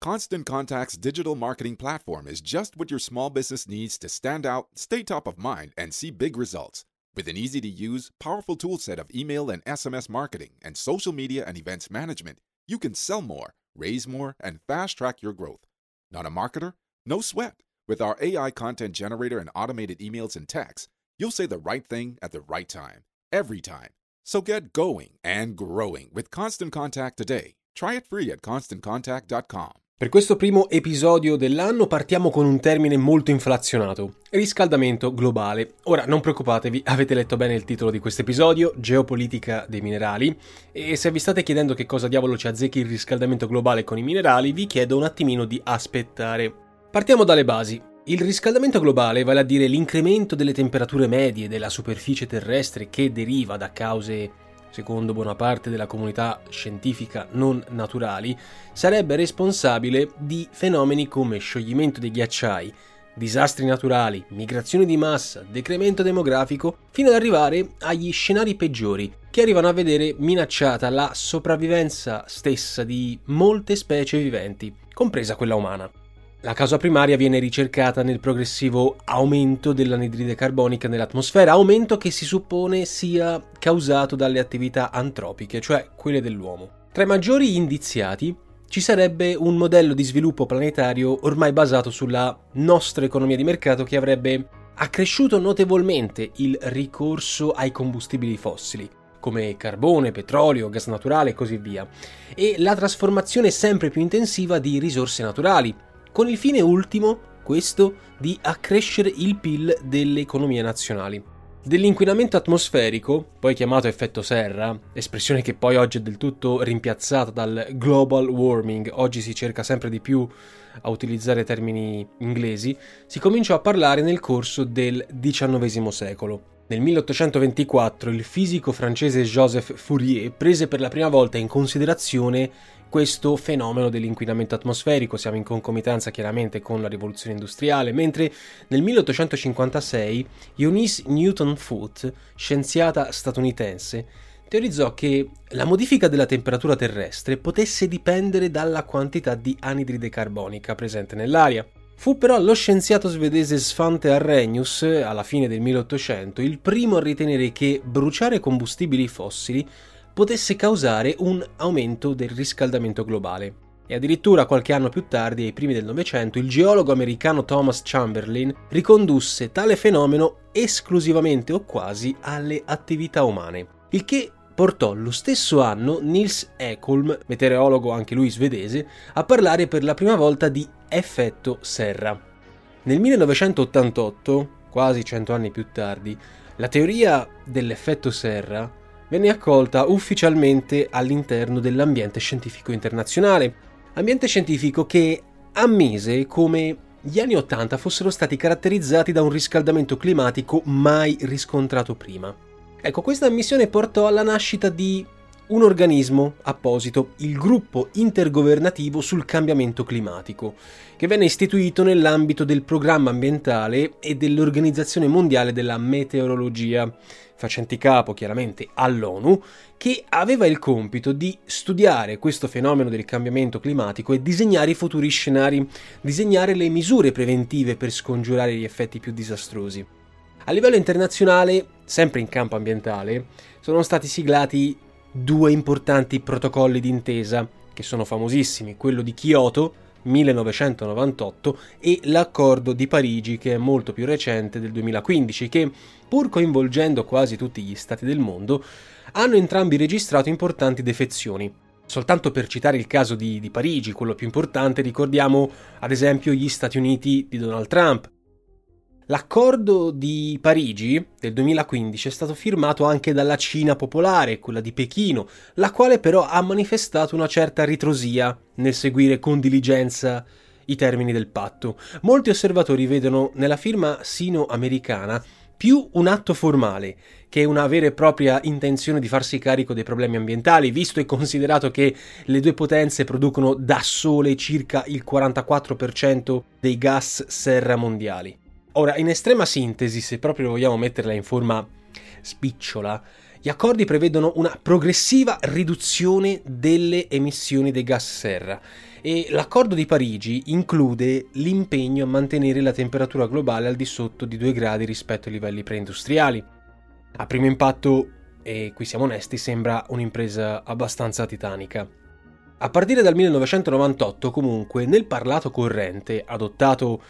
Constant Contact's digital marketing platform is just what your small business needs to stand out, stay top of mind, and see big results. With an easy to use, powerful toolset of email and SMS marketing and social media and events management, you can sell more, raise more, and fast track your growth. Not a marketer? No sweat. With our AI content generator and automated emails and texts, you'll say the right thing at the right time, every time. So get going and growing with Constant Contact today. Try it free at constantcontact.com. Per questo primo episodio dell'anno partiamo con un termine molto inflazionato, riscaldamento globale. Ora non preoccupatevi, avete letto bene il titolo di questo episodio, geopolitica dei minerali, e se vi state chiedendo che cosa diavolo ci azzecchi il riscaldamento globale con i minerali, vi chiedo un attimino di aspettare. Partiamo dalle basi. Il riscaldamento globale, vale a dire l'incremento delle temperature medie della superficie terrestre che deriva da cause secondo buona parte della comunità scientifica non naturali, sarebbe responsabile di fenomeni come scioglimento dei ghiacciai, disastri naturali, migrazioni di massa, decremento demografico, fino ad arrivare agli scenari peggiori, che arrivano a vedere minacciata la sopravvivenza stessa di molte specie viventi, compresa quella umana. La causa primaria viene ricercata nel progressivo aumento dell'anidride carbonica nell'atmosfera, aumento che si suppone sia causato dalle attività antropiche, cioè quelle dell'uomo. Tra i maggiori indiziati ci sarebbe un modello di sviluppo planetario ormai basato sulla nostra economia di mercato che avrebbe accresciuto notevolmente il ricorso ai combustibili fossili, come carbone, petrolio, gas naturale e così via, e la trasformazione sempre più intensiva di risorse naturali, con il fine ultimo, questo, di accrescere il PIL delle economie nazionali. Dell'inquinamento atmosferico, poi chiamato effetto serra, espressione che poi oggi è del tutto rimpiazzata dal global warming, oggi si cerca sempre di più a utilizzare termini inglesi, si cominciò a parlare nel corso del XIX secolo. Nel 1824 il fisico francese Joseph Fourier prese per la prima volta in considerazione questo fenomeno dell'inquinamento atmosferico, siamo in concomitanza chiaramente con la rivoluzione industriale, mentre nel 1856 Eunice Newton Foote, scienziata statunitense, teorizzò che la modifica della temperatura terrestre potesse dipendere dalla quantità di anidride carbonica presente nell'aria. Fu però lo scienziato svedese Svante Arrhenius, alla fine del 1800, il primo a ritenere che bruciare combustibili fossili potesse causare un aumento del riscaldamento globale. E addirittura qualche anno più tardi, ai primi del Novecento, il geologo americano Thomas Chamberlain ricondusse tale fenomeno esclusivamente o quasi alle attività umane, il che portò lo stesso anno Nils Ekholm, meteorologo anche lui svedese, a parlare per la prima volta di effetto serra. Nel 1988, quasi cento anni più tardi, la teoria dell'effetto serra venne accolta ufficialmente all'interno dell'ambiente scientifico internazionale, ambiente scientifico che ammise come gli anni Ottanta fossero stati caratterizzati da un riscaldamento climatico mai riscontrato prima. Ecco, questa ammissione portò alla nascita di un organismo apposito, il gruppo intergovernativo sul cambiamento climatico, che venne istituito nell'ambito del programma ambientale e dell'Organizzazione Mondiale della Meteorologia, facenti capo chiaramente all'ONU, che aveva il compito di studiare questo fenomeno del cambiamento climatico e disegnare i futuri scenari, disegnare le misure preventive per scongiurare gli effetti più disastrosi. A livello internazionale, sempre in campo ambientale, sono stati siglati due importanti protocolli d'intesa, che sono famosissimi, quello di Kyoto 1998 e l'accordo di Parigi che è molto più recente del 2015 che, pur coinvolgendo quasi tutti gli stati del mondo, hanno entrambi registrato importanti defezioni. Soltanto per citare il caso di, di Parigi, quello più importante, ricordiamo ad esempio gli Stati Uniti di Donald Trump, L'accordo di Parigi del 2015 è stato firmato anche dalla Cina popolare, quella di Pechino, la quale però ha manifestato una certa ritrosia nel seguire con diligenza i termini del patto. Molti osservatori vedono nella firma sino-americana più un atto formale che una vera e propria intenzione di farsi carico dei problemi ambientali, visto e considerato che le due potenze producono da sole circa il 44% dei gas serra mondiali. Ora, in estrema sintesi, se proprio vogliamo metterla in forma spicciola, gli accordi prevedono una progressiva riduzione delle emissioni dei gas serra e l'accordo di Parigi include l'impegno a mantenere la temperatura globale al di sotto di 2 gradi rispetto ai livelli preindustriali. A primo impatto, e qui siamo onesti, sembra un'impresa abbastanza titanica. A partire dal 1998, comunque, nel parlato corrente, adottato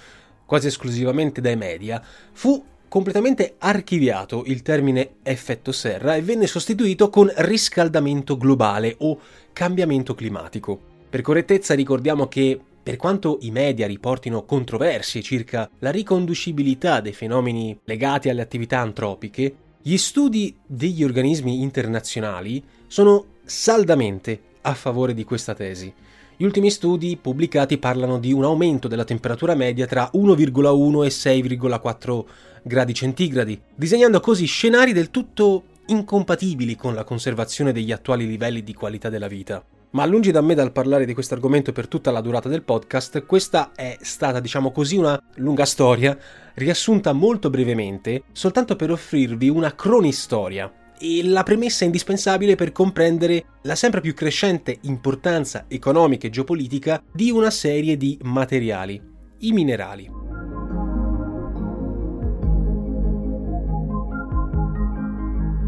quasi esclusivamente dai media, fu completamente archiviato il termine effetto serra e venne sostituito con riscaldamento globale o cambiamento climatico. Per correttezza ricordiamo che per quanto i media riportino controversie circa la riconducibilità dei fenomeni legati alle attività antropiche, gli studi degli organismi internazionali sono saldamente a favore di questa tesi. Gli ultimi studi pubblicati parlano di un aumento della temperatura media tra 1,1 e 6,4 gradi centigradi, disegnando così scenari del tutto incompatibili con la conservazione degli attuali livelli di qualità della vita. Ma lungi da me dal parlare di questo argomento per tutta la durata del podcast, questa è stata, diciamo così, una lunga storia, riassunta molto brevemente, soltanto per offrirvi una cronistoria e la premessa indispensabile per comprendere la sempre più crescente importanza economica e geopolitica di una serie di materiali, i minerali.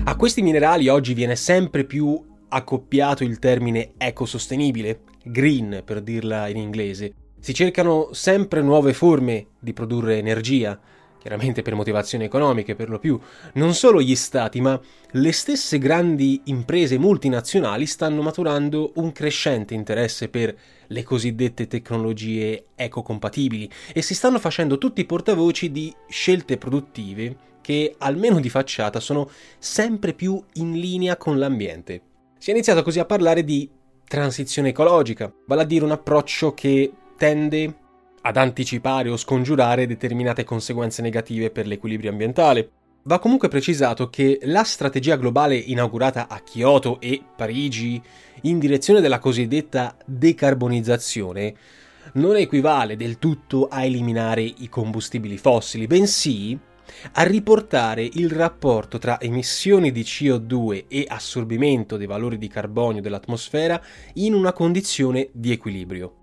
A questi minerali oggi viene sempre più accoppiato il termine ecosostenibile, green per dirla in inglese. Si cercano sempre nuove forme di produrre energia, chiaramente per motivazioni economiche per lo più. Non solo gli stati, ma le stesse grandi imprese multinazionali stanno maturando un crescente interesse per le cosiddette tecnologie ecocompatibili e si stanno facendo tutti portavoci di scelte produttive che, almeno di facciata, sono sempre più in linea con l'ambiente. Si è iniziato così a parlare di transizione ecologica, vale a dire un approccio che tende ad anticipare o scongiurare determinate conseguenze negative per l'equilibrio ambientale. Va comunque precisato che la strategia globale inaugurata a Kyoto e Parigi in direzione della cosiddetta decarbonizzazione non equivale del tutto a eliminare i combustibili fossili, bensì a riportare il rapporto tra emissioni di CO2 e assorbimento dei valori di carbonio dell'atmosfera in una condizione di equilibrio.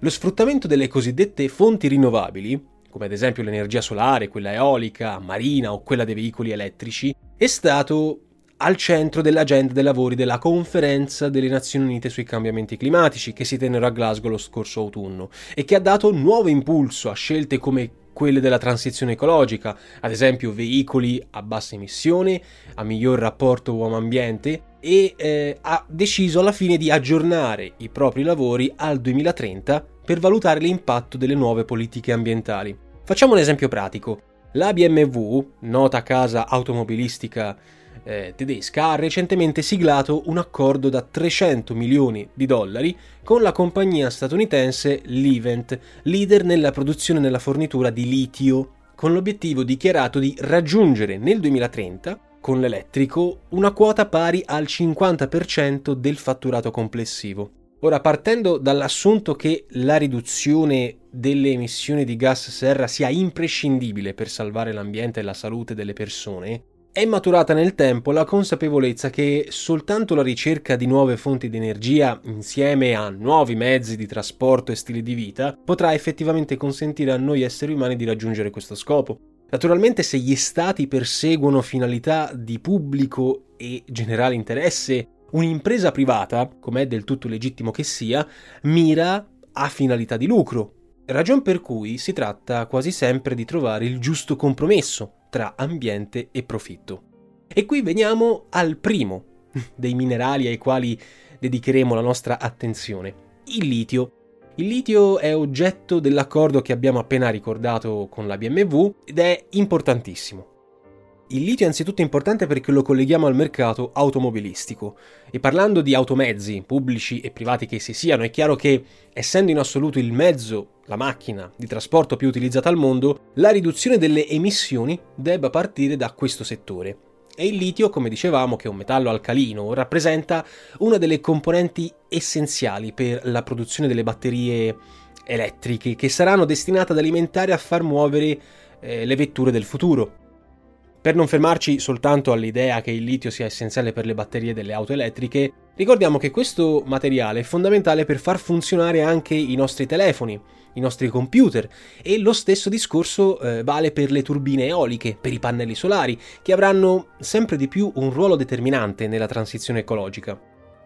Lo sfruttamento delle cosiddette fonti rinnovabili, come ad esempio l'energia solare, quella eolica, marina o quella dei veicoli elettrici, è stato al centro dell'agenda dei lavori della conferenza delle Nazioni Unite sui cambiamenti climatici che si tennero a Glasgow lo scorso autunno e che ha dato nuovo impulso a scelte come quelle della transizione ecologica, ad esempio veicoli a bassa emissione, a miglior rapporto uomo-ambiente e eh, ha deciso alla fine di aggiornare i propri lavori al 2030 per valutare l'impatto delle nuove politiche ambientali. Facciamo un esempio pratico. La BMW, nota casa automobilistica eh, tedesca ha recentemente siglato un accordo da 300 milioni di dollari con la compagnia statunitense Livent, leader nella produzione e nella fornitura di litio, con l'obiettivo dichiarato di raggiungere nel 2030 con l'elettrico una quota pari al 50% del fatturato complessivo. Ora, partendo dall'assunto che la riduzione delle emissioni di gas serra sia imprescindibile per salvare l'ambiente e la salute delle persone, è maturata nel tempo la consapevolezza che soltanto la ricerca di nuove fonti di energia, insieme a nuovi mezzi di trasporto e stili di vita, potrà effettivamente consentire a noi esseri umani di raggiungere questo scopo. Naturalmente se gli stati perseguono finalità di pubblico e generale interesse, un'impresa privata, com'è del tutto legittimo che sia, mira a finalità di lucro, ragion per cui si tratta quasi sempre di trovare il giusto compromesso tra ambiente e profitto. E qui veniamo al primo dei minerali ai quali dedicheremo la nostra attenzione, il litio. Il litio è oggetto dell'accordo che abbiamo appena ricordato con la BMW ed è importantissimo. Il litio è anzitutto importante perché lo colleghiamo al mercato automobilistico e parlando di automezzi, pubblici e privati che si siano, è chiaro che essendo in assoluto il mezzo, la macchina di trasporto più utilizzata al mondo, la riduzione delle emissioni debba partire da questo settore. E il litio, come dicevamo, che è un metallo alcalino, rappresenta una delle componenti essenziali per la produzione delle batterie elettriche che saranno destinate ad alimentare e a far muovere eh, le vetture del futuro. Per non fermarci soltanto all'idea che il litio sia essenziale per le batterie delle auto elettriche, ricordiamo che questo materiale è fondamentale per far funzionare anche i nostri telefoni, i nostri computer e lo stesso discorso eh, vale per le turbine eoliche, per i pannelli solari, che avranno sempre di più un ruolo determinante nella transizione ecologica.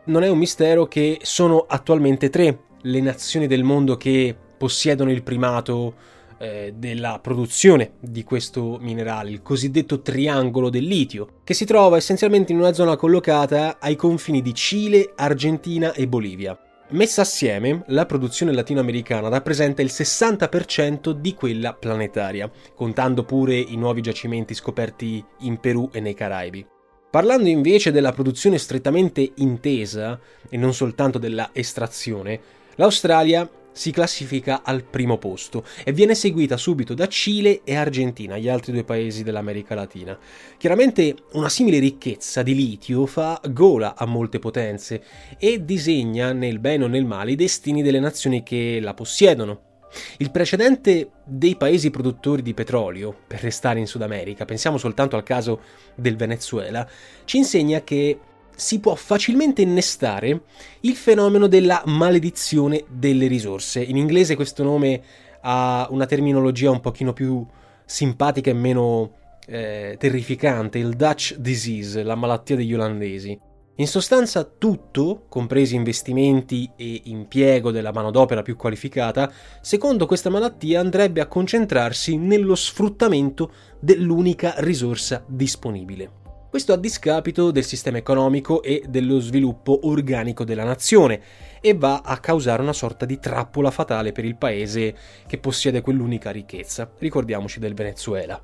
Non è un mistero che sono attualmente tre le nazioni del mondo che possiedono il primato eh, della produzione di questo minerale, il cosiddetto triangolo del litio, che si trova essenzialmente in una zona collocata ai confini di Cile, Argentina e Bolivia. Messa assieme, la produzione latinoamericana rappresenta il 60% di quella planetaria, contando pure i nuovi giacimenti scoperti in Perù e nei Caraibi. Parlando invece della produzione strettamente intesa, e non soltanto della estrazione, l'Australia si classifica al primo posto e viene seguita subito da Cile e Argentina, gli altri due paesi dell'America Latina. Chiaramente una simile ricchezza di litio fa gola a molte potenze e disegna nel bene o nel male i destini delle nazioni che la possiedono. Il precedente dei paesi produttori di petrolio, per restare in Sud America, pensiamo soltanto al caso del Venezuela, ci insegna che si può facilmente innestare il fenomeno della maledizione delle risorse. In inglese questo nome ha una terminologia un pochino più simpatica e meno eh, terrificante, il Dutch disease, la malattia degli olandesi. In sostanza tutto, compresi investimenti e impiego della manodopera più qualificata, secondo questa malattia andrebbe a concentrarsi nello sfruttamento dell'unica risorsa disponibile. Questo a discapito del sistema economico e dello sviluppo organico della nazione e va a causare una sorta di trappola fatale per il paese che possiede quell'unica ricchezza. Ricordiamoci del Venezuela.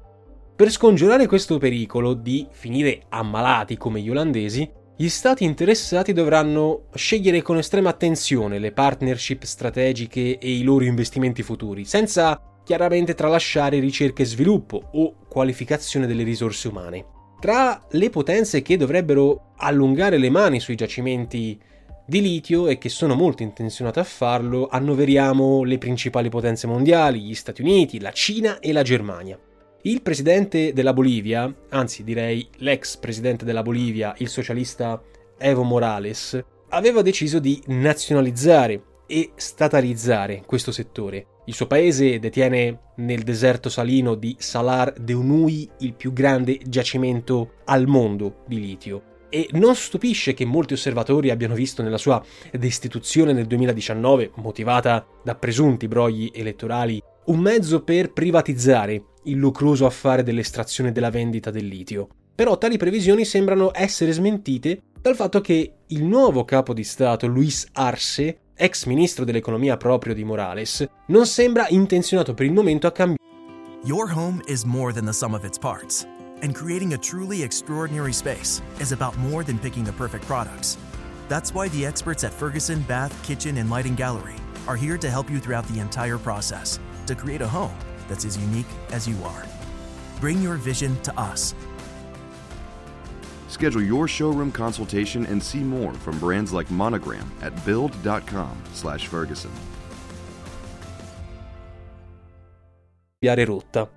Per scongiurare questo pericolo di finire ammalati come gli olandesi, gli stati interessati dovranno scegliere con estrema attenzione le partnership strategiche e i loro investimenti futuri, senza chiaramente tralasciare ricerca e sviluppo o qualificazione delle risorse umane. Tra le potenze che dovrebbero allungare le mani sui giacimenti di litio e che sono molto intenzionate a farlo, annoveriamo le principali potenze mondiali, gli Stati Uniti, la Cina e la Germania. Il presidente della Bolivia, anzi direi l'ex presidente della Bolivia, il socialista Evo Morales, aveva deciso di nazionalizzare e statalizzare questo settore. Il suo paese detiene nel deserto salino di Salar de Uyuni il più grande giacimento al mondo di litio. E non stupisce che molti osservatori abbiano visto nella sua destituzione nel 2019, motivata da presunti brogli elettorali, un mezzo per privatizzare il lucroso affare dell'estrazione e della vendita del litio. Però tali previsioni sembrano essere smentite dal fatto che il nuovo capo di Stato, Luis Arce, ex ministro dell'economia proprio di Morales, non sembra intenzionato per il momento a cambiare. Your home is more than the sum of its parts, and creating a truly extraordinary space is about more than picking the perfect products. That's why the experts at Ferguson Bath, Kitchen, and Lighting Gallery are here to help you throughout the entire process to create a home that's as unique as you are. Bring your vision to us Schedule your showroom consultation and see more from brands like Monogram at build.com/ferguson. rotta.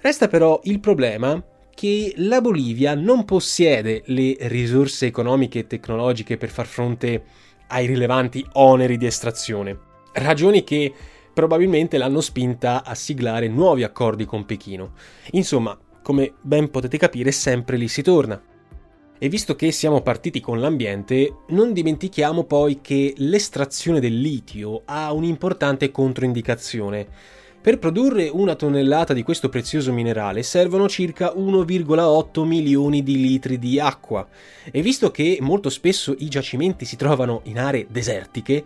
Resta però il problema che la Bolivia non possiede le risorse economiche e tecnologiche per far fronte ai rilevanti oneri di estrazione, ragioni che probabilmente l'hanno spinta a siglare nuovi accordi con Pechino. Insomma, come ben potete capire, sempre lì si torna. E visto che siamo partiti con l'ambiente, non dimentichiamo poi che l'estrazione del litio ha un'importante controindicazione. Per produrre una tonnellata di questo prezioso minerale servono circa 1,8 milioni di litri di acqua e visto che molto spesso i giacimenti si trovano in aree desertiche,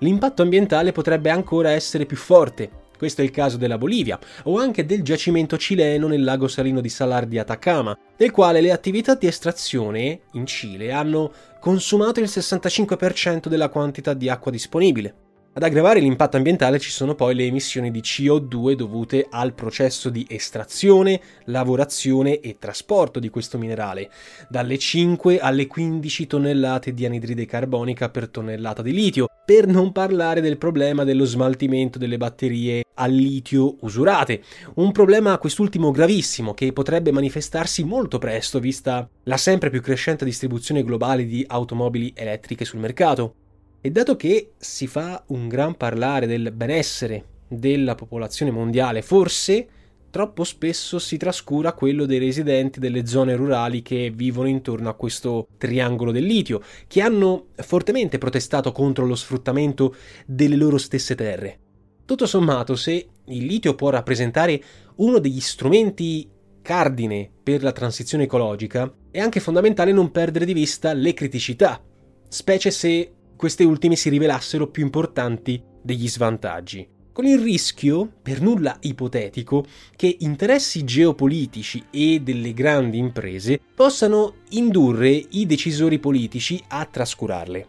l'impatto ambientale potrebbe ancora essere più forte Questo è il caso della Bolivia o anche del giacimento cileno nel lago salino di Salar di Atacama, nel quale le attività di estrazione in Cile hanno consumato il 65% della quantità di acqua disponibile. Ad aggravare l'impatto ambientale ci sono poi le emissioni di CO2 dovute al processo di estrazione, lavorazione e trasporto di questo minerale, dalle 5 alle 15 tonnellate di anidride carbonica per tonnellata di litio, per non parlare del problema dello smaltimento delle batterie al litio usurate, un problema quest'ultimo gravissimo che potrebbe manifestarsi molto presto vista la sempre più crescente distribuzione globale di automobili elettriche sul mercato. E dato che si fa un gran parlare del benessere della popolazione mondiale, forse troppo spesso si trascura quello dei residenti delle zone rurali che vivono intorno a questo triangolo del litio, che hanno fortemente protestato contro lo sfruttamento delle loro stesse terre. Tutto sommato, se il litio può rappresentare uno degli strumenti cardine per la transizione ecologica, è anche fondamentale non perdere di vista le criticità, specie se queste ultime si rivelassero più importanti degli svantaggi, con il rischio, per nulla ipotetico, che interessi geopolitici e delle grandi imprese possano indurre i decisori politici a trascurarle.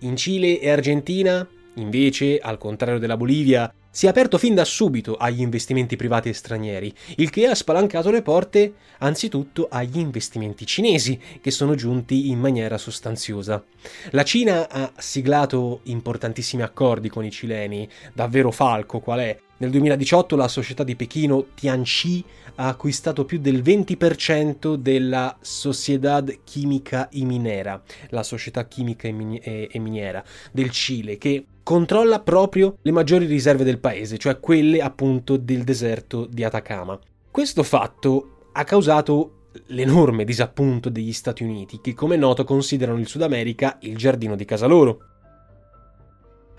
In Cile e Argentina, invece, al contrario della Bolivia, si è aperto fin da subito agli investimenti privati e stranieri, il che ha spalancato le porte anzitutto agli investimenti cinesi, che sono giunti in maniera sostanziosa. La Cina ha siglato importantissimi accordi con i cileni, davvero falco qual è, nel 2018 la società di Pechino Tianxi ha acquistato più del 20% della Sociedad Química y Minera, la società chimica e miniera del Cile, che controlla proprio le maggiori riserve del paese, cioè quelle appunto del deserto di Atacama. Questo fatto ha causato l'enorme disappunto degli Stati Uniti, che come noto considerano il Sud America il giardino di casa loro.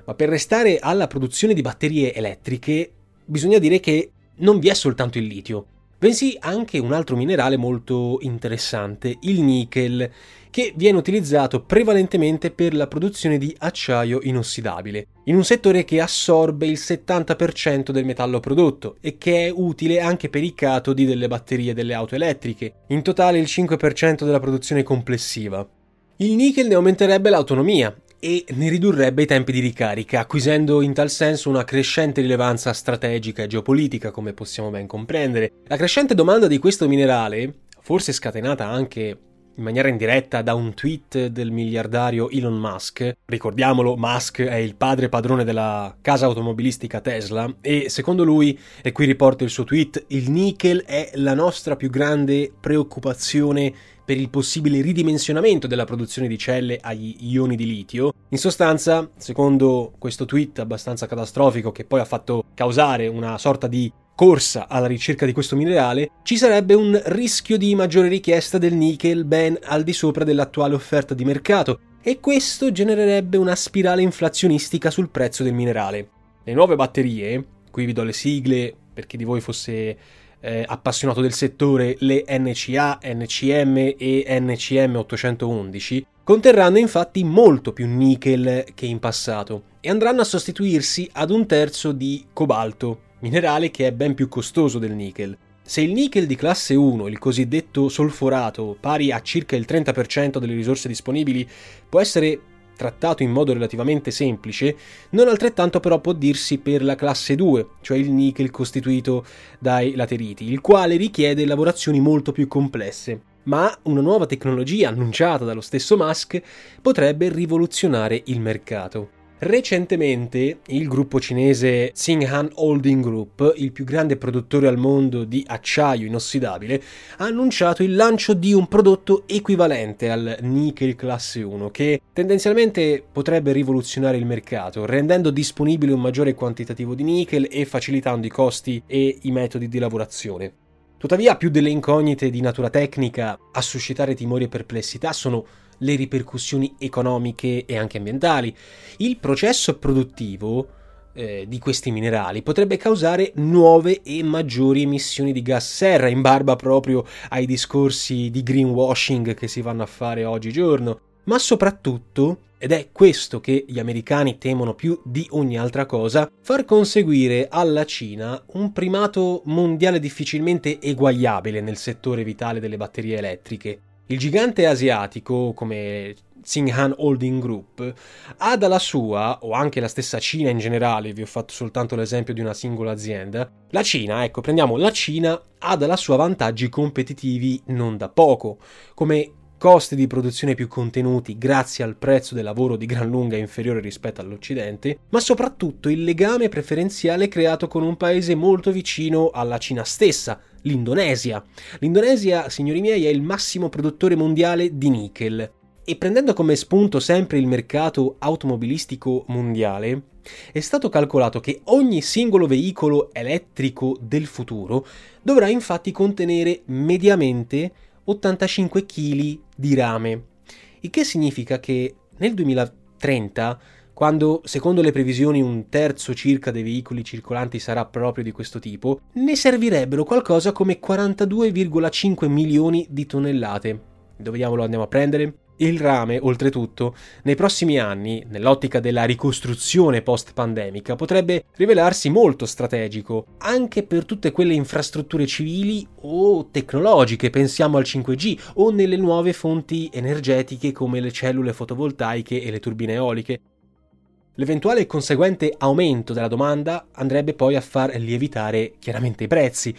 Ma per restare alla produzione di batterie elettriche, bisogna dire che non vi è soltanto il litio, bensì anche un altro minerale molto interessante, il nickel, che viene utilizzato prevalentemente per la produzione di acciaio inossidabile, in un settore che assorbe il 70% del metallo prodotto e che è utile anche per i catodi delle batterie delle auto elettriche, in totale il 5% della produzione complessiva. Il nickel ne aumenterebbe l'autonomia e ne ridurrebbe i tempi di ricarica, acquisendo in tal senso una crescente rilevanza strategica e geopolitica, come possiamo ben comprendere. La crescente domanda di questo minerale, forse scatenata anche in maniera indiretta da un tweet del miliardario Elon Musk. Ricordiamolo, Musk è il padre padrone della casa automobilistica Tesla e secondo lui, e qui riporto il suo tweet, il nickel è la nostra più grande preoccupazione per il possibile ridimensionamento della produzione di celle agli ioni di litio. In sostanza, secondo questo tweet abbastanza catastrofico che poi ha fatto causare una sorta di corsa alla ricerca di questo minerale, ci sarebbe un rischio di maggiore richiesta del nickel ben al di sopra dell'attuale offerta di mercato e questo genererebbe una spirale inflazionistica sul prezzo del minerale. Le nuove batterie, qui vi do le sigle per chi di voi fosse eh, appassionato del settore, le NCA, NCM e NCM 811, conterranno infatti molto più nickel che in passato e andranno a sostituirsi ad un terzo di cobalto, minerale che è ben più costoso del nickel. Se il nickel di classe 1, il cosiddetto solforato, pari a circa il 30% delle risorse disponibili, può essere trattato in modo relativamente semplice, non altrettanto però può dirsi per la classe 2, cioè il nickel costituito dai lateriti, il quale richiede lavorazioni molto più complesse. Ma una nuova tecnologia annunciata dallo stesso Musk potrebbe rivoluzionare il mercato. Recentemente il gruppo cinese Xinghan Holding Group, il più grande produttore al mondo di acciaio inossidabile, ha annunciato il lancio di un prodotto equivalente al nickel classe 1 che tendenzialmente potrebbe rivoluzionare il mercato, rendendo disponibile un maggiore quantitativo di nickel e facilitando i costi e i metodi di lavorazione. Tuttavia, più delle incognite di natura tecnica a suscitare timori e perplessità sono le ripercussioni economiche e anche ambientali. Il processo produttivo eh, di questi minerali potrebbe causare nuove e maggiori emissioni di gas serra in barba proprio ai discorsi di greenwashing che si vanno a fare oggigiorno. ma soprattutto ed è questo che gli americani temono più di ogni altra cosa, far conseguire alla Cina un primato mondiale difficilmente eguagliabile nel settore vitale delle batterie elettriche. Il gigante asiatico, come Tsinghan Holding Group, ha dalla sua, o anche la stessa Cina in generale, vi ho fatto soltanto l'esempio di una singola azienda, la Cina, ecco, prendiamo la Cina, ha dalla sua vantaggi competitivi non da poco, come costi di produzione più contenuti grazie al prezzo del lavoro di gran lunga inferiore rispetto all'Occidente, ma soprattutto il legame preferenziale creato con un paese molto vicino alla Cina stessa, l'Indonesia. L'Indonesia, signori miei, è il massimo produttore mondiale di nickel. E prendendo come spunto sempre il mercato automobilistico mondiale, è stato calcolato che ogni singolo veicolo elettrico del futuro dovrà infatti contenere mediamente 85 kg di rame, il che significa che nel 2030 quando, secondo le previsioni, un terzo circa dei veicoli circolanti sarà proprio di questo tipo, ne servirebbero qualcosa come 42,5 milioni di tonnellate. Dove diavolo andiamo a prendere? Il rame, oltretutto, nei prossimi anni, nell'ottica della ricostruzione post-pandemica, potrebbe rivelarsi molto strategico, anche per tutte quelle infrastrutture civili o tecnologiche, pensiamo al 5G, o nelle nuove fonti energetiche come le cellule fotovoltaiche e le turbine eoliche. L'eventuale conseguente aumento della domanda andrebbe poi a far lievitare chiaramente i prezzi,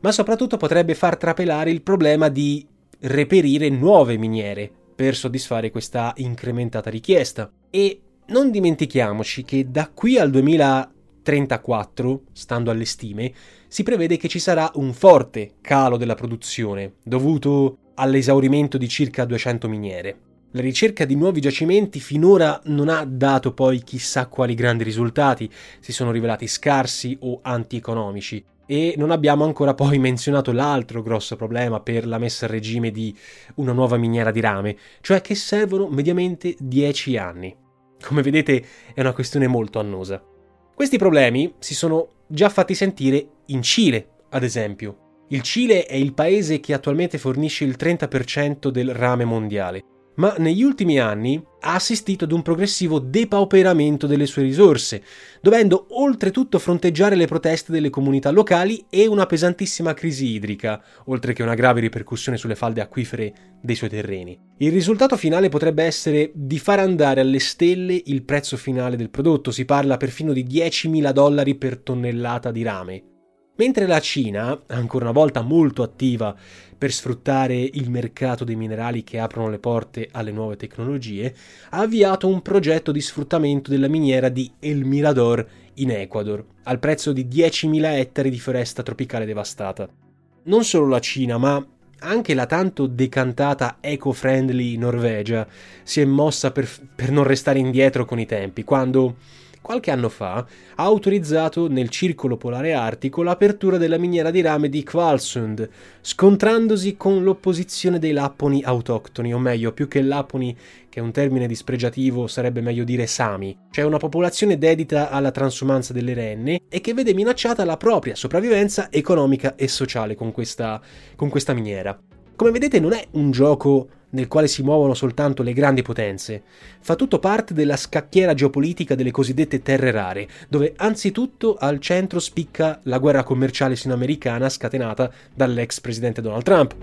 ma soprattutto potrebbe far trapelare il problema di reperire nuove miniere per soddisfare questa incrementata richiesta. E non dimentichiamoci che da qui al 2034, stando alle stime, si prevede che ci sarà un forte calo della produzione, dovuto all'esaurimento di circa 200 miniere. La ricerca di nuovi giacimenti finora non ha dato poi chissà quali grandi risultati, si sono rivelati scarsi o antieconomici e non abbiamo ancora poi menzionato l'altro grosso problema per la messa a regime di una nuova miniera di rame, cioè che servono mediamente 10 anni. Come vedete è una questione molto annosa. Questi problemi si sono già fatti sentire in Cile, ad esempio. Il Cile è il paese che attualmente fornisce il 30% del rame mondiale ma negli ultimi anni ha assistito ad un progressivo depauperamento delle sue risorse, dovendo oltretutto fronteggiare le proteste delle comunità locali e una pesantissima crisi idrica, oltre che una grave ripercussione sulle falde acquifere dei suoi terreni. Il risultato finale potrebbe essere di far andare alle stelle il prezzo finale del prodotto, si parla perfino di 10.000 dollari per tonnellata di rame. Mentre la Cina, ancora una volta molto attiva per sfruttare il mercato dei minerali che aprono le porte alle nuove tecnologie, ha avviato un progetto di sfruttamento della miniera di El Mirador in Ecuador, al prezzo di 10.000 ettari di foresta tropicale devastata. Non solo la Cina, ma anche la tanto decantata eco-friendly Norvegia si è mossa per, per non restare indietro con i tempi, quando qualche anno fa ha autorizzato nel circolo polare artico l'apertura della miniera di rame di Kvalsund, scontrandosi con l'opposizione dei lapponi autoctoni, o meglio, più che lapponi, che è un termine dispregiativo, sarebbe meglio dire sami, cioè una popolazione dedita alla transumanza delle renne e che vede minacciata la propria sopravvivenza economica e sociale con questa, con questa miniera. Come vedete non è un gioco nel quale si muovono soltanto le grandi potenze, fa tutto parte della scacchiera geopolitica delle cosiddette terre rare, dove anzitutto al centro spicca la guerra commerciale sinoamericana scatenata dall'ex presidente Donald Trump.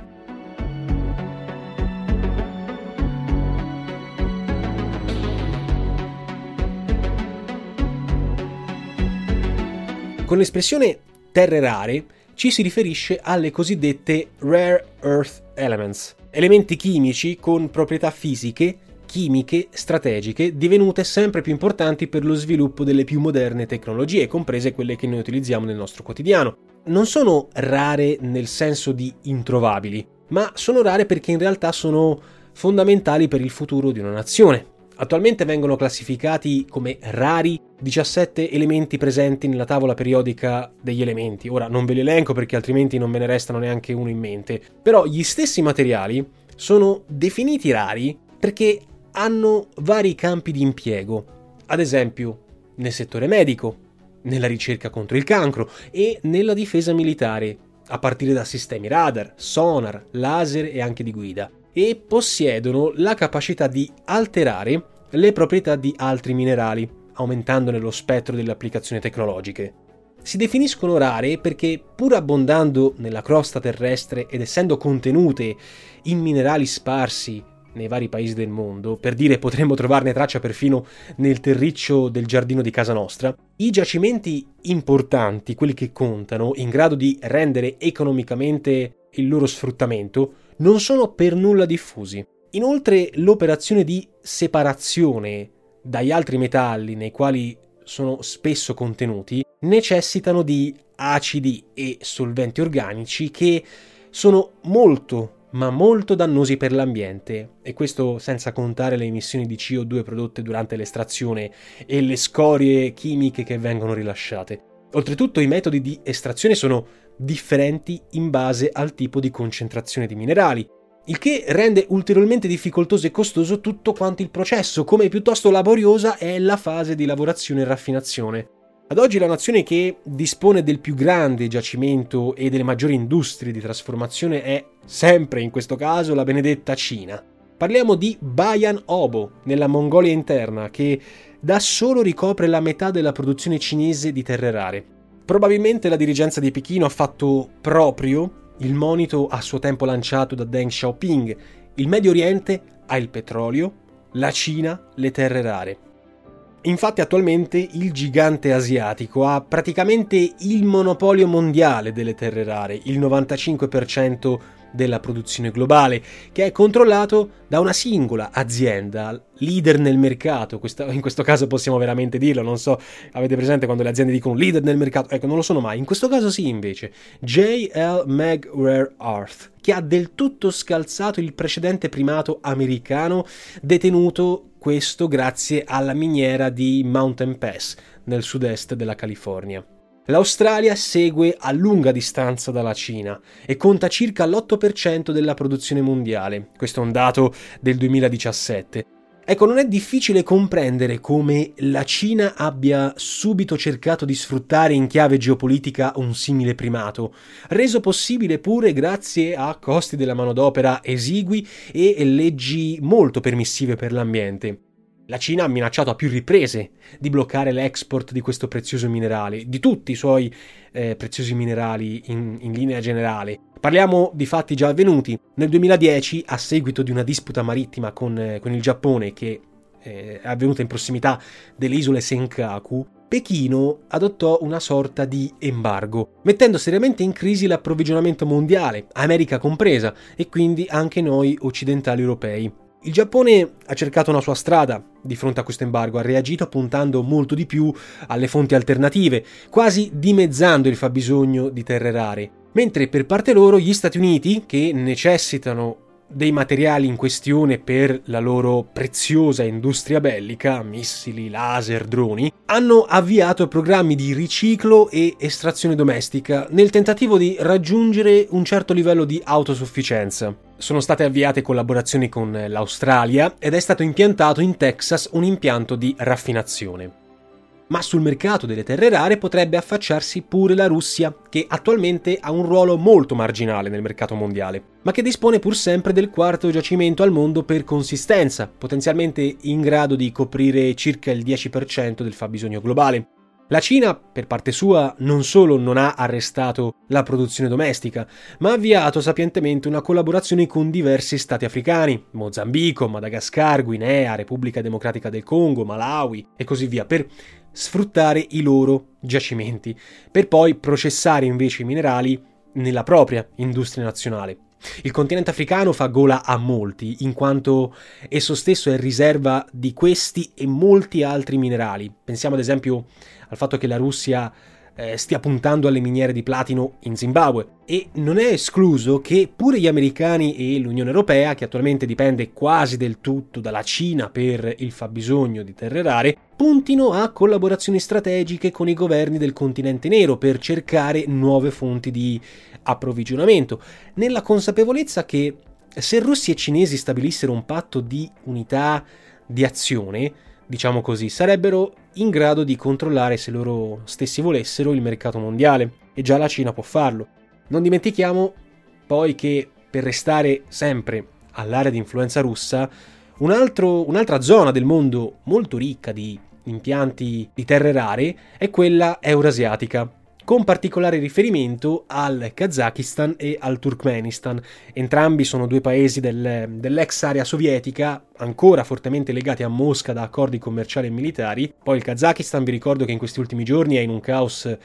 Con l'espressione terre rare ci si riferisce alle cosiddette rare earth elements, elementi chimici con proprietà fisiche, chimiche, strategiche, divenute sempre più importanti per lo sviluppo delle più moderne tecnologie, comprese quelle che noi utilizziamo nel nostro quotidiano. Non sono rare nel senso di introvabili, ma sono rare perché in realtà sono fondamentali per il futuro di una nazione. Attualmente vengono classificati come rari 17 elementi presenti nella tavola periodica degli elementi. Ora non ve li elenco perché altrimenti non me ne restano neanche uno in mente. Però gli stessi materiali sono definiti rari perché hanno vari campi di impiego. Ad esempio, nel settore medico, nella ricerca contro il cancro e nella difesa militare, a partire da sistemi radar, sonar, laser e anche di guida. E possiedono la capacità di alterare le proprietà di altri minerali, aumentandone lo spettro delle applicazioni tecnologiche. Si definiscono rare perché, pur abbondando nella crosta terrestre ed essendo contenute in minerali sparsi nei vari paesi del mondo, per dire potremmo trovarne traccia perfino nel terriccio del giardino di casa nostra, i giacimenti importanti, quelli che contano, in grado di rendere economicamente il loro sfruttamento, non sono per nulla diffusi. Inoltre l'operazione di separazione dagli altri metalli nei quali sono spesso contenuti necessitano di acidi e solventi organici che sono molto ma molto dannosi per l'ambiente e questo senza contare le emissioni di CO2 prodotte durante l'estrazione e le scorie chimiche che vengono rilasciate. Oltretutto i metodi di estrazione sono differenti in base al tipo di concentrazione di minerali, il che rende ulteriormente difficoltoso e costoso tutto quanto il processo, come piuttosto laboriosa è la fase di lavorazione e raffinazione. Ad oggi la nazione che dispone del più grande giacimento e delle maggiori industrie di trasformazione è, sempre in questo caso, la benedetta Cina. Parliamo di Bayan Obo, nella Mongolia interna, che da solo ricopre la metà della produzione cinese di terre rare. Probabilmente la dirigenza di Pechino ha fatto proprio il monito a suo tempo lanciato da Deng Xiaoping. Il Medio Oriente ha il petrolio, la Cina le terre rare. Infatti attualmente il gigante asiatico ha praticamente il monopolio mondiale delle terre rare, il 95% della produzione globale, che è controllato da una singola azienda, leader nel mercato, in questo caso possiamo veramente dirlo, non so, avete presente quando le aziende dicono leader nel mercato? Ecco, non lo sono mai, in questo caso sì invece, JL Mag Rare Earth, che ha del tutto scalzato il precedente primato americano detenuto questo grazie alla miniera di Mountain Pass nel sud-est della California. L'Australia segue a lunga distanza dalla Cina e conta circa l'8% della produzione mondiale. Questo è un dato del 2017. Ecco, non è difficile comprendere come la Cina abbia subito cercato di sfruttare in chiave geopolitica un simile primato, reso possibile pure grazie a costi della manodopera esigui e leggi molto permissive per l'ambiente. La Cina ha minacciato a più riprese di bloccare l'export di questo prezioso minerale, di tutti i suoi eh, preziosi minerali in, in, linea generale. Parliamo di fatti già avvenuti. Nel 2010, a seguito di una disputa marittima con, eh, con il Giappone che eh, è avvenuta in prossimità delle isole Senkaku, Pechino adottò una sorta di embargo, mettendo seriamente in crisi l'approvvigionamento mondiale, America compresa, e quindi anche noi occidentali europei. Il Giappone ha cercato una sua strada di fronte a questo embargo, ha reagito puntando molto di più alle fonti alternative, quasi dimezzando il fabbisogno di terre rare. Mentre per parte loro gli Stati Uniti, che necessitano dei materiali in questione per la loro preziosa industria bellica, missili, laser, droni, hanno avviato programmi di riciclo e estrazione domestica nel tentativo di raggiungere un certo livello di autosufficienza. Sono state avviate collaborazioni con l'Australia ed è stato impiantato in Texas un impianto di raffinazione ma sul mercato delle terre rare potrebbe affacciarsi pure la Russia, che attualmente ha un ruolo molto marginale nel mercato mondiale, ma che dispone pur sempre del quarto giacimento al mondo per consistenza, potenzialmente in grado di coprire circa il 10% del fabbisogno globale. La Cina, per parte sua, non solo non ha arrestato la produzione domestica, ma ha avviato sapientemente una collaborazione con diversi stati africani, Mozambico, Madagascar, Guinea, Repubblica Democratica del Congo, Malawi e così via, per sfruttare i loro giacimenti, per poi processare invece i minerali nella propria industria nazionale. Il continente africano fa gola a molti, in quanto esso stesso è riserva di questi e molti altri minerali. Pensiamo ad esempio al fatto che la Russia eh, stia puntando alle miniere di platino in Zimbabwe. E non è escluso che pure gli americani e l'Unione Europea, che attualmente dipende quasi del tutto dalla Cina per il fabbisogno di terre rare, puntino a collaborazioni strategiche con i governi del continente nero per cercare nuove fonti di approvvigionamento, nella consapevolezza che se russi e cinesi stabilissero un patto di unità di azione, diciamo così, sarebbero in grado di controllare se loro stessi volessero il mercato mondiale e già la Cina può farlo. Non dimentichiamo poi che per restare sempre all'area di influenza russa, un altro, un'altra zona del mondo molto ricca di impianti di terre rare è quella eurasiatica, con particolare riferimento al Kazakistan e al Turkmenistan. Entrambi sono due paesi del, dell'ex area sovietica, ancora fortemente legati a Mosca da accordi commerciali e militari. Poi il Kazakistan, vi ricordo che in questi ultimi giorni è in un caos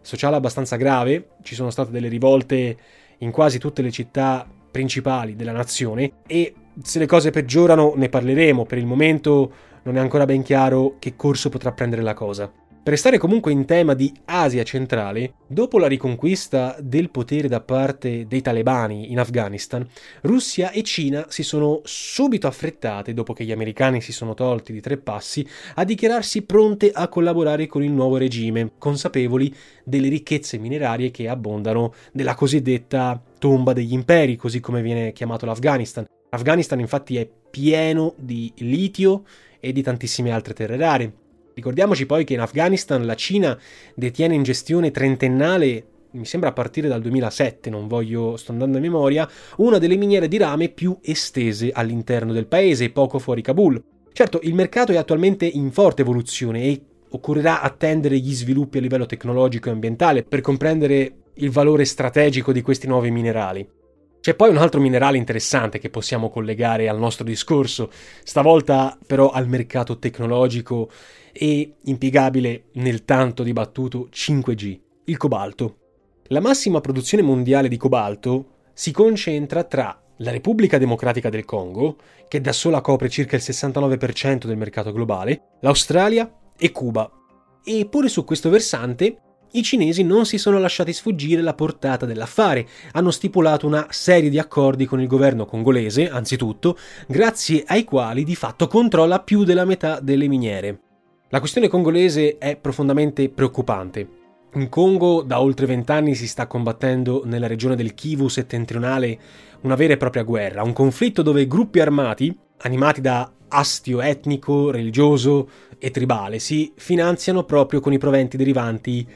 sociale abbastanza grave, ci sono state delle rivolte in quasi tutte le città principali della nazione e se le cose peggiorano ne parleremo, per il momento non è ancora ben chiaro che corso potrà prendere la cosa. Per restare comunque in tema di Asia centrale, dopo la riconquista del potere da parte dei talebani in Afghanistan, Russia e Cina si sono subito affrettate, dopo che gli americani si sono tolti di tre passi, a dichiararsi pronte a collaborare con il nuovo regime, consapevoli delle ricchezze minerarie che abbondano nella cosiddetta tomba degli imperi, così come viene chiamato l'Afghanistan. L'Afghanistan infatti è pieno di litio e di tantissime altre terre rare. Ricordiamoci poi che in Afghanistan la Cina detiene in gestione trentennale mi sembra a partire dal 2007, non voglio, sto andando a memoria, una delle miniere di rame più estese all'interno del paese, poco fuori Kabul. Certo, il mercato è attualmente in forte evoluzione e occorrerà attendere gli sviluppi a livello tecnologico e ambientale per comprendere il valore strategico di questi nuovi minerali. C'è poi un altro minerale interessante che possiamo collegare al nostro discorso, stavolta però al mercato tecnologico e impiegabile nel tanto dibattuto 5G, il cobalto. La massima produzione mondiale di cobalto si concentra tra la Repubblica Democratica del Congo, che da sola copre circa il 69% del mercato globale, l'Australia e Cuba. E pure su questo versante i cinesi non si sono lasciati sfuggire la portata dell'affare, hanno stipulato una serie di accordi con il governo congolese, anzitutto, grazie ai quali di fatto controlla più della metà delle miniere. La questione congolese è profondamente preoccupante. In Congo da oltre vent'anni si sta combattendo nella regione del Kivu settentrionale una vera e propria guerra, un conflitto dove gruppi armati, animati da astio etnico, religioso e tribale, si finanziano proprio con i proventi derivanti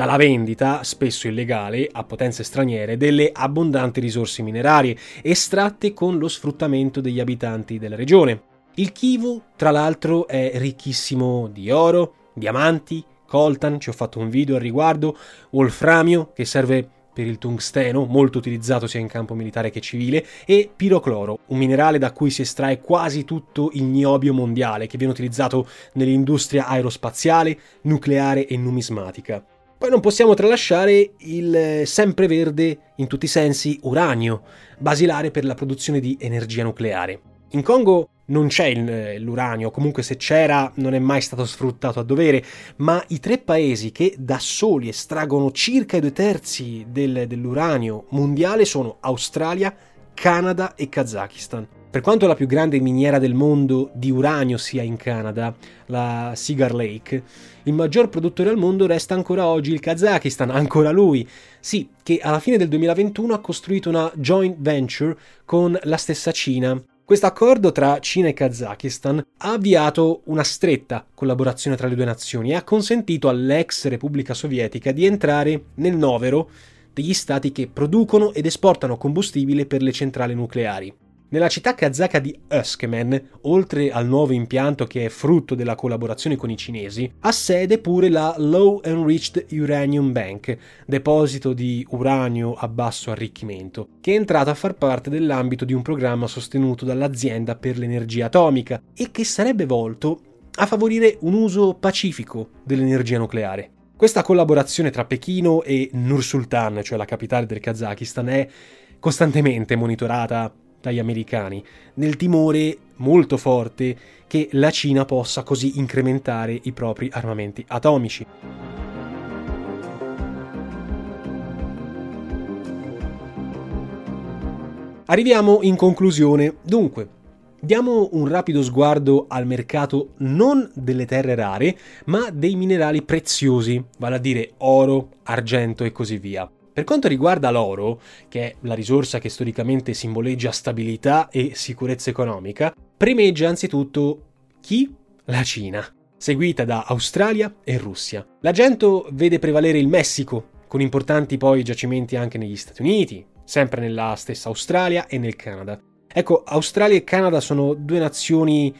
dalla vendita, spesso illegale, a potenze straniere, delle abbondanti risorse minerarie estratte con lo sfruttamento degli abitanti della regione. Il Kivu, tra l'altro, è ricchissimo di oro, diamanti, coltan, ci ho fatto un video al riguardo, wolframio, che serve per il tungsteno, molto utilizzato sia in campo militare che civile, e pirocloro, un minerale da cui si estrae quasi tutto il niobio mondiale, che viene utilizzato nell'industria aerospaziale, nucleare e numismatica. Poi non possiamo tralasciare il sempreverde, in tutti i sensi, uranio, basilare per la produzione di energia nucleare. In Congo non c'è l'uranio, comunque se c'era non è mai stato sfruttato a dovere, ma i tre paesi che da soli estraggono circa i due terzi del, dell'uranio mondiale sono Australia, Canada e Kazakistan. Per quanto la più grande miniera del mondo di uranio sia in Canada, la Cigar Lake, il maggior produttore al mondo resta ancora oggi il Kazakistan, ancora lui. Sì, che alla fine del 2021 ha costruito una joint venture con la stessa Cina questo accordo tra Cina e Kazakistan ha avviato una stretta collaborazione tra le due nazioni e ha consentito all'ex Repubblica Sovietica di entrare nel novero degli stati che producono ed esportano combustibile per le centrali nucleari. Nella città kazaka di Öskemen, oltre al nuovo impianto che è frutto della collaborazione con i cinesi, ha sede pure la Low Enriched Uranium Bank, deposito di uranio a basso arricchimento, che è entrato a far parte dell'ambito di un programma sostenuto dall'azienda per l'energia atomica e che sarebbe volto a favorire un uso pacifico dell'energia nucleare. Questa collaborazione tra Pechino e Nur-Sultan, cioè la capitale del Kazakistan, è costantemente monitorata dagli americani, nel timore molto forte che la Cina possa così incrementare i propri armamenti atomici. Arriviamo in conclusione. Dunque, diamo un rapido sguardo al mercato non delle terre rare, ma dei minerali preziosi, vale a dire oro, argento e così via. Per quanto riguarda l'oro, che è la risorsa che storicamente simboleggia stabilità e sicurezza economica, primeggia anzitutto chi? La Cina, seguita da Australia e Russia. L'agento vede prevalere il Messico, con importanti poi giacimenti anche negli Stati Uniti, sempre nella stessa Australia e nel Canada. Ecco, Australia e Canada sono due nazioni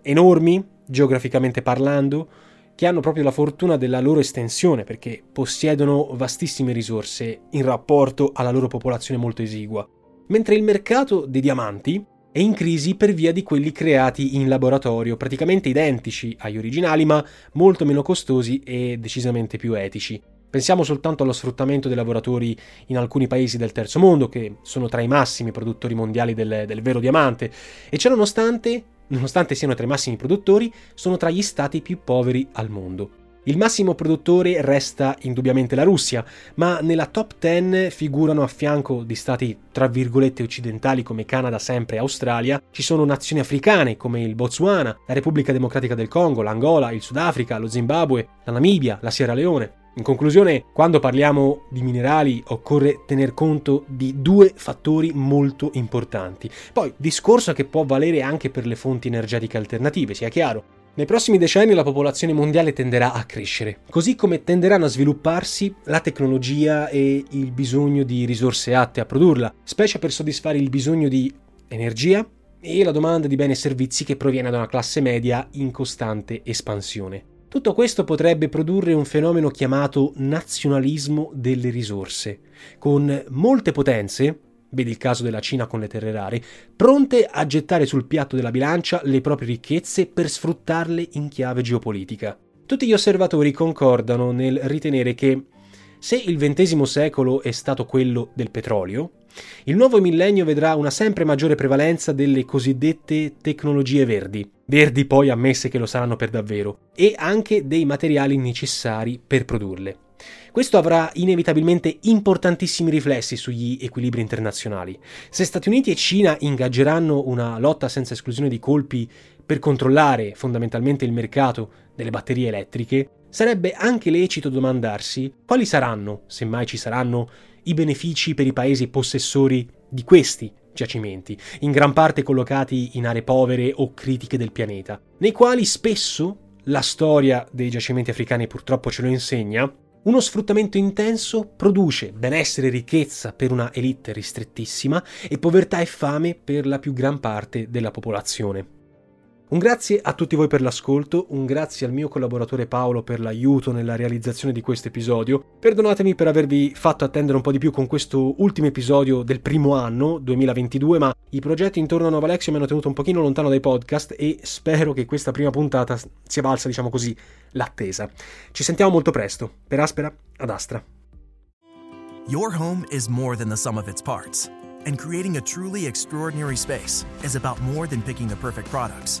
enormi, geograficamente parlando, che hanno proprio la fortuna della loro estensione perché possiedono vastissime risorse in rapporto alla loro popolazione molto esigua, mentre il mercato dei diamanti è in crisi per via di quelli creati in laboratorio, praticamente identici agli originali ma molto meno costosi e decisamente più etici. Pensiamo soltanto allo sfruttamento dei lavoratori in alcuni paesi del terzo mondo, che sono tra i massimi produttori mondiali del, del vero diamante, e ciò nonostante nonostante siano tra i massimi produttori, sono tra gli stati più poveri al mondo. Il massimo produttore resta indubbiamente la Russia, ma nella top 10 figurano a fianco di stati tra virgolette occidentali come Canada sempre Australia, ci sono nazioni africane come il Botswana, la Repubblica Democratica del Congo, l'Angola, il Sudafrica, lo Zimbabwe, la Namibia, la Sierra Leone. In conclusione, quando parliamo di minerali occorre tener conto di due fattori molto importanti. Poi, discorso che può valere anche per le fonti energetiche alternative, sia chiaro. Nei prossimi decenni la popolazione mondiale tenderà a crescere, così come tenderanno a svilupparsi la tecnologia e il bisogno di risorse atte a produrla, specie per soddisfare il bisogno di energia e la domanda di beni e servizi che proviene da una classe media in costante espansione. Tutto questo potrebbe produrre un fenomeno chiamato nazionalismo delle risorse, con molte potenze, vedi il caso della Cina con le terre rare, pronte a gettare sul piatto della bilancia le proprie ricchezze per sfruttarle in chiave geopolitica. Tutti gli osservatori concordano nel ritenere che se il XX secolo è stato quello del petrolio, il nuovo millennio vedrà una sempre maggiore prevalenza delle cosiddette tecnologie verdi, verdi poi ammesse che lo saranno per davvero, e anche dei materiali necessari per produrle. Questo avrà inevitabilmente importantissimi riflessi sugli equilibri internazionali. Se Stati Uniti e Cina ingaggeranno una lotta senza esclusione di colpi per controllare fondamentalmente il mercato delle batterie elettriche, sarebbe anche lecito domandarsi quali saranno, se mai ci saranno, i benefici per i paesi possessori di questi giacimenti, in gran parte collocati in aree povere o critiche del pianeta, nei quali spesso, la storia dei giacimenti africani purtroppo ce lo insegna, uno sfruttamento intenso produce benessere e ricchezza per una elite ristrettissima e povertà e fame per la più gran parte della popolazione. Un grazie a tutti voi per l'ascolto, un grazie al mio collaboratore Paolo per l'aiuto nella realizzazione di questo episodio. Perdonatemi per avervi fatto attendere un po' di più con questo ultimo episodio del primo anno, 2022, ma i progetti intorno a Nova Alexio mi hanno tenuto un pochino lontano dai podcast e spero che questa prima puntata sia valsa, diciamo così, l'attesa. Ci sentiamo molto presto. Per Aspera, ad Astra. Your home is more than the sum of its parts, and creating a truly extraordinary space is about more than picking the perfect products.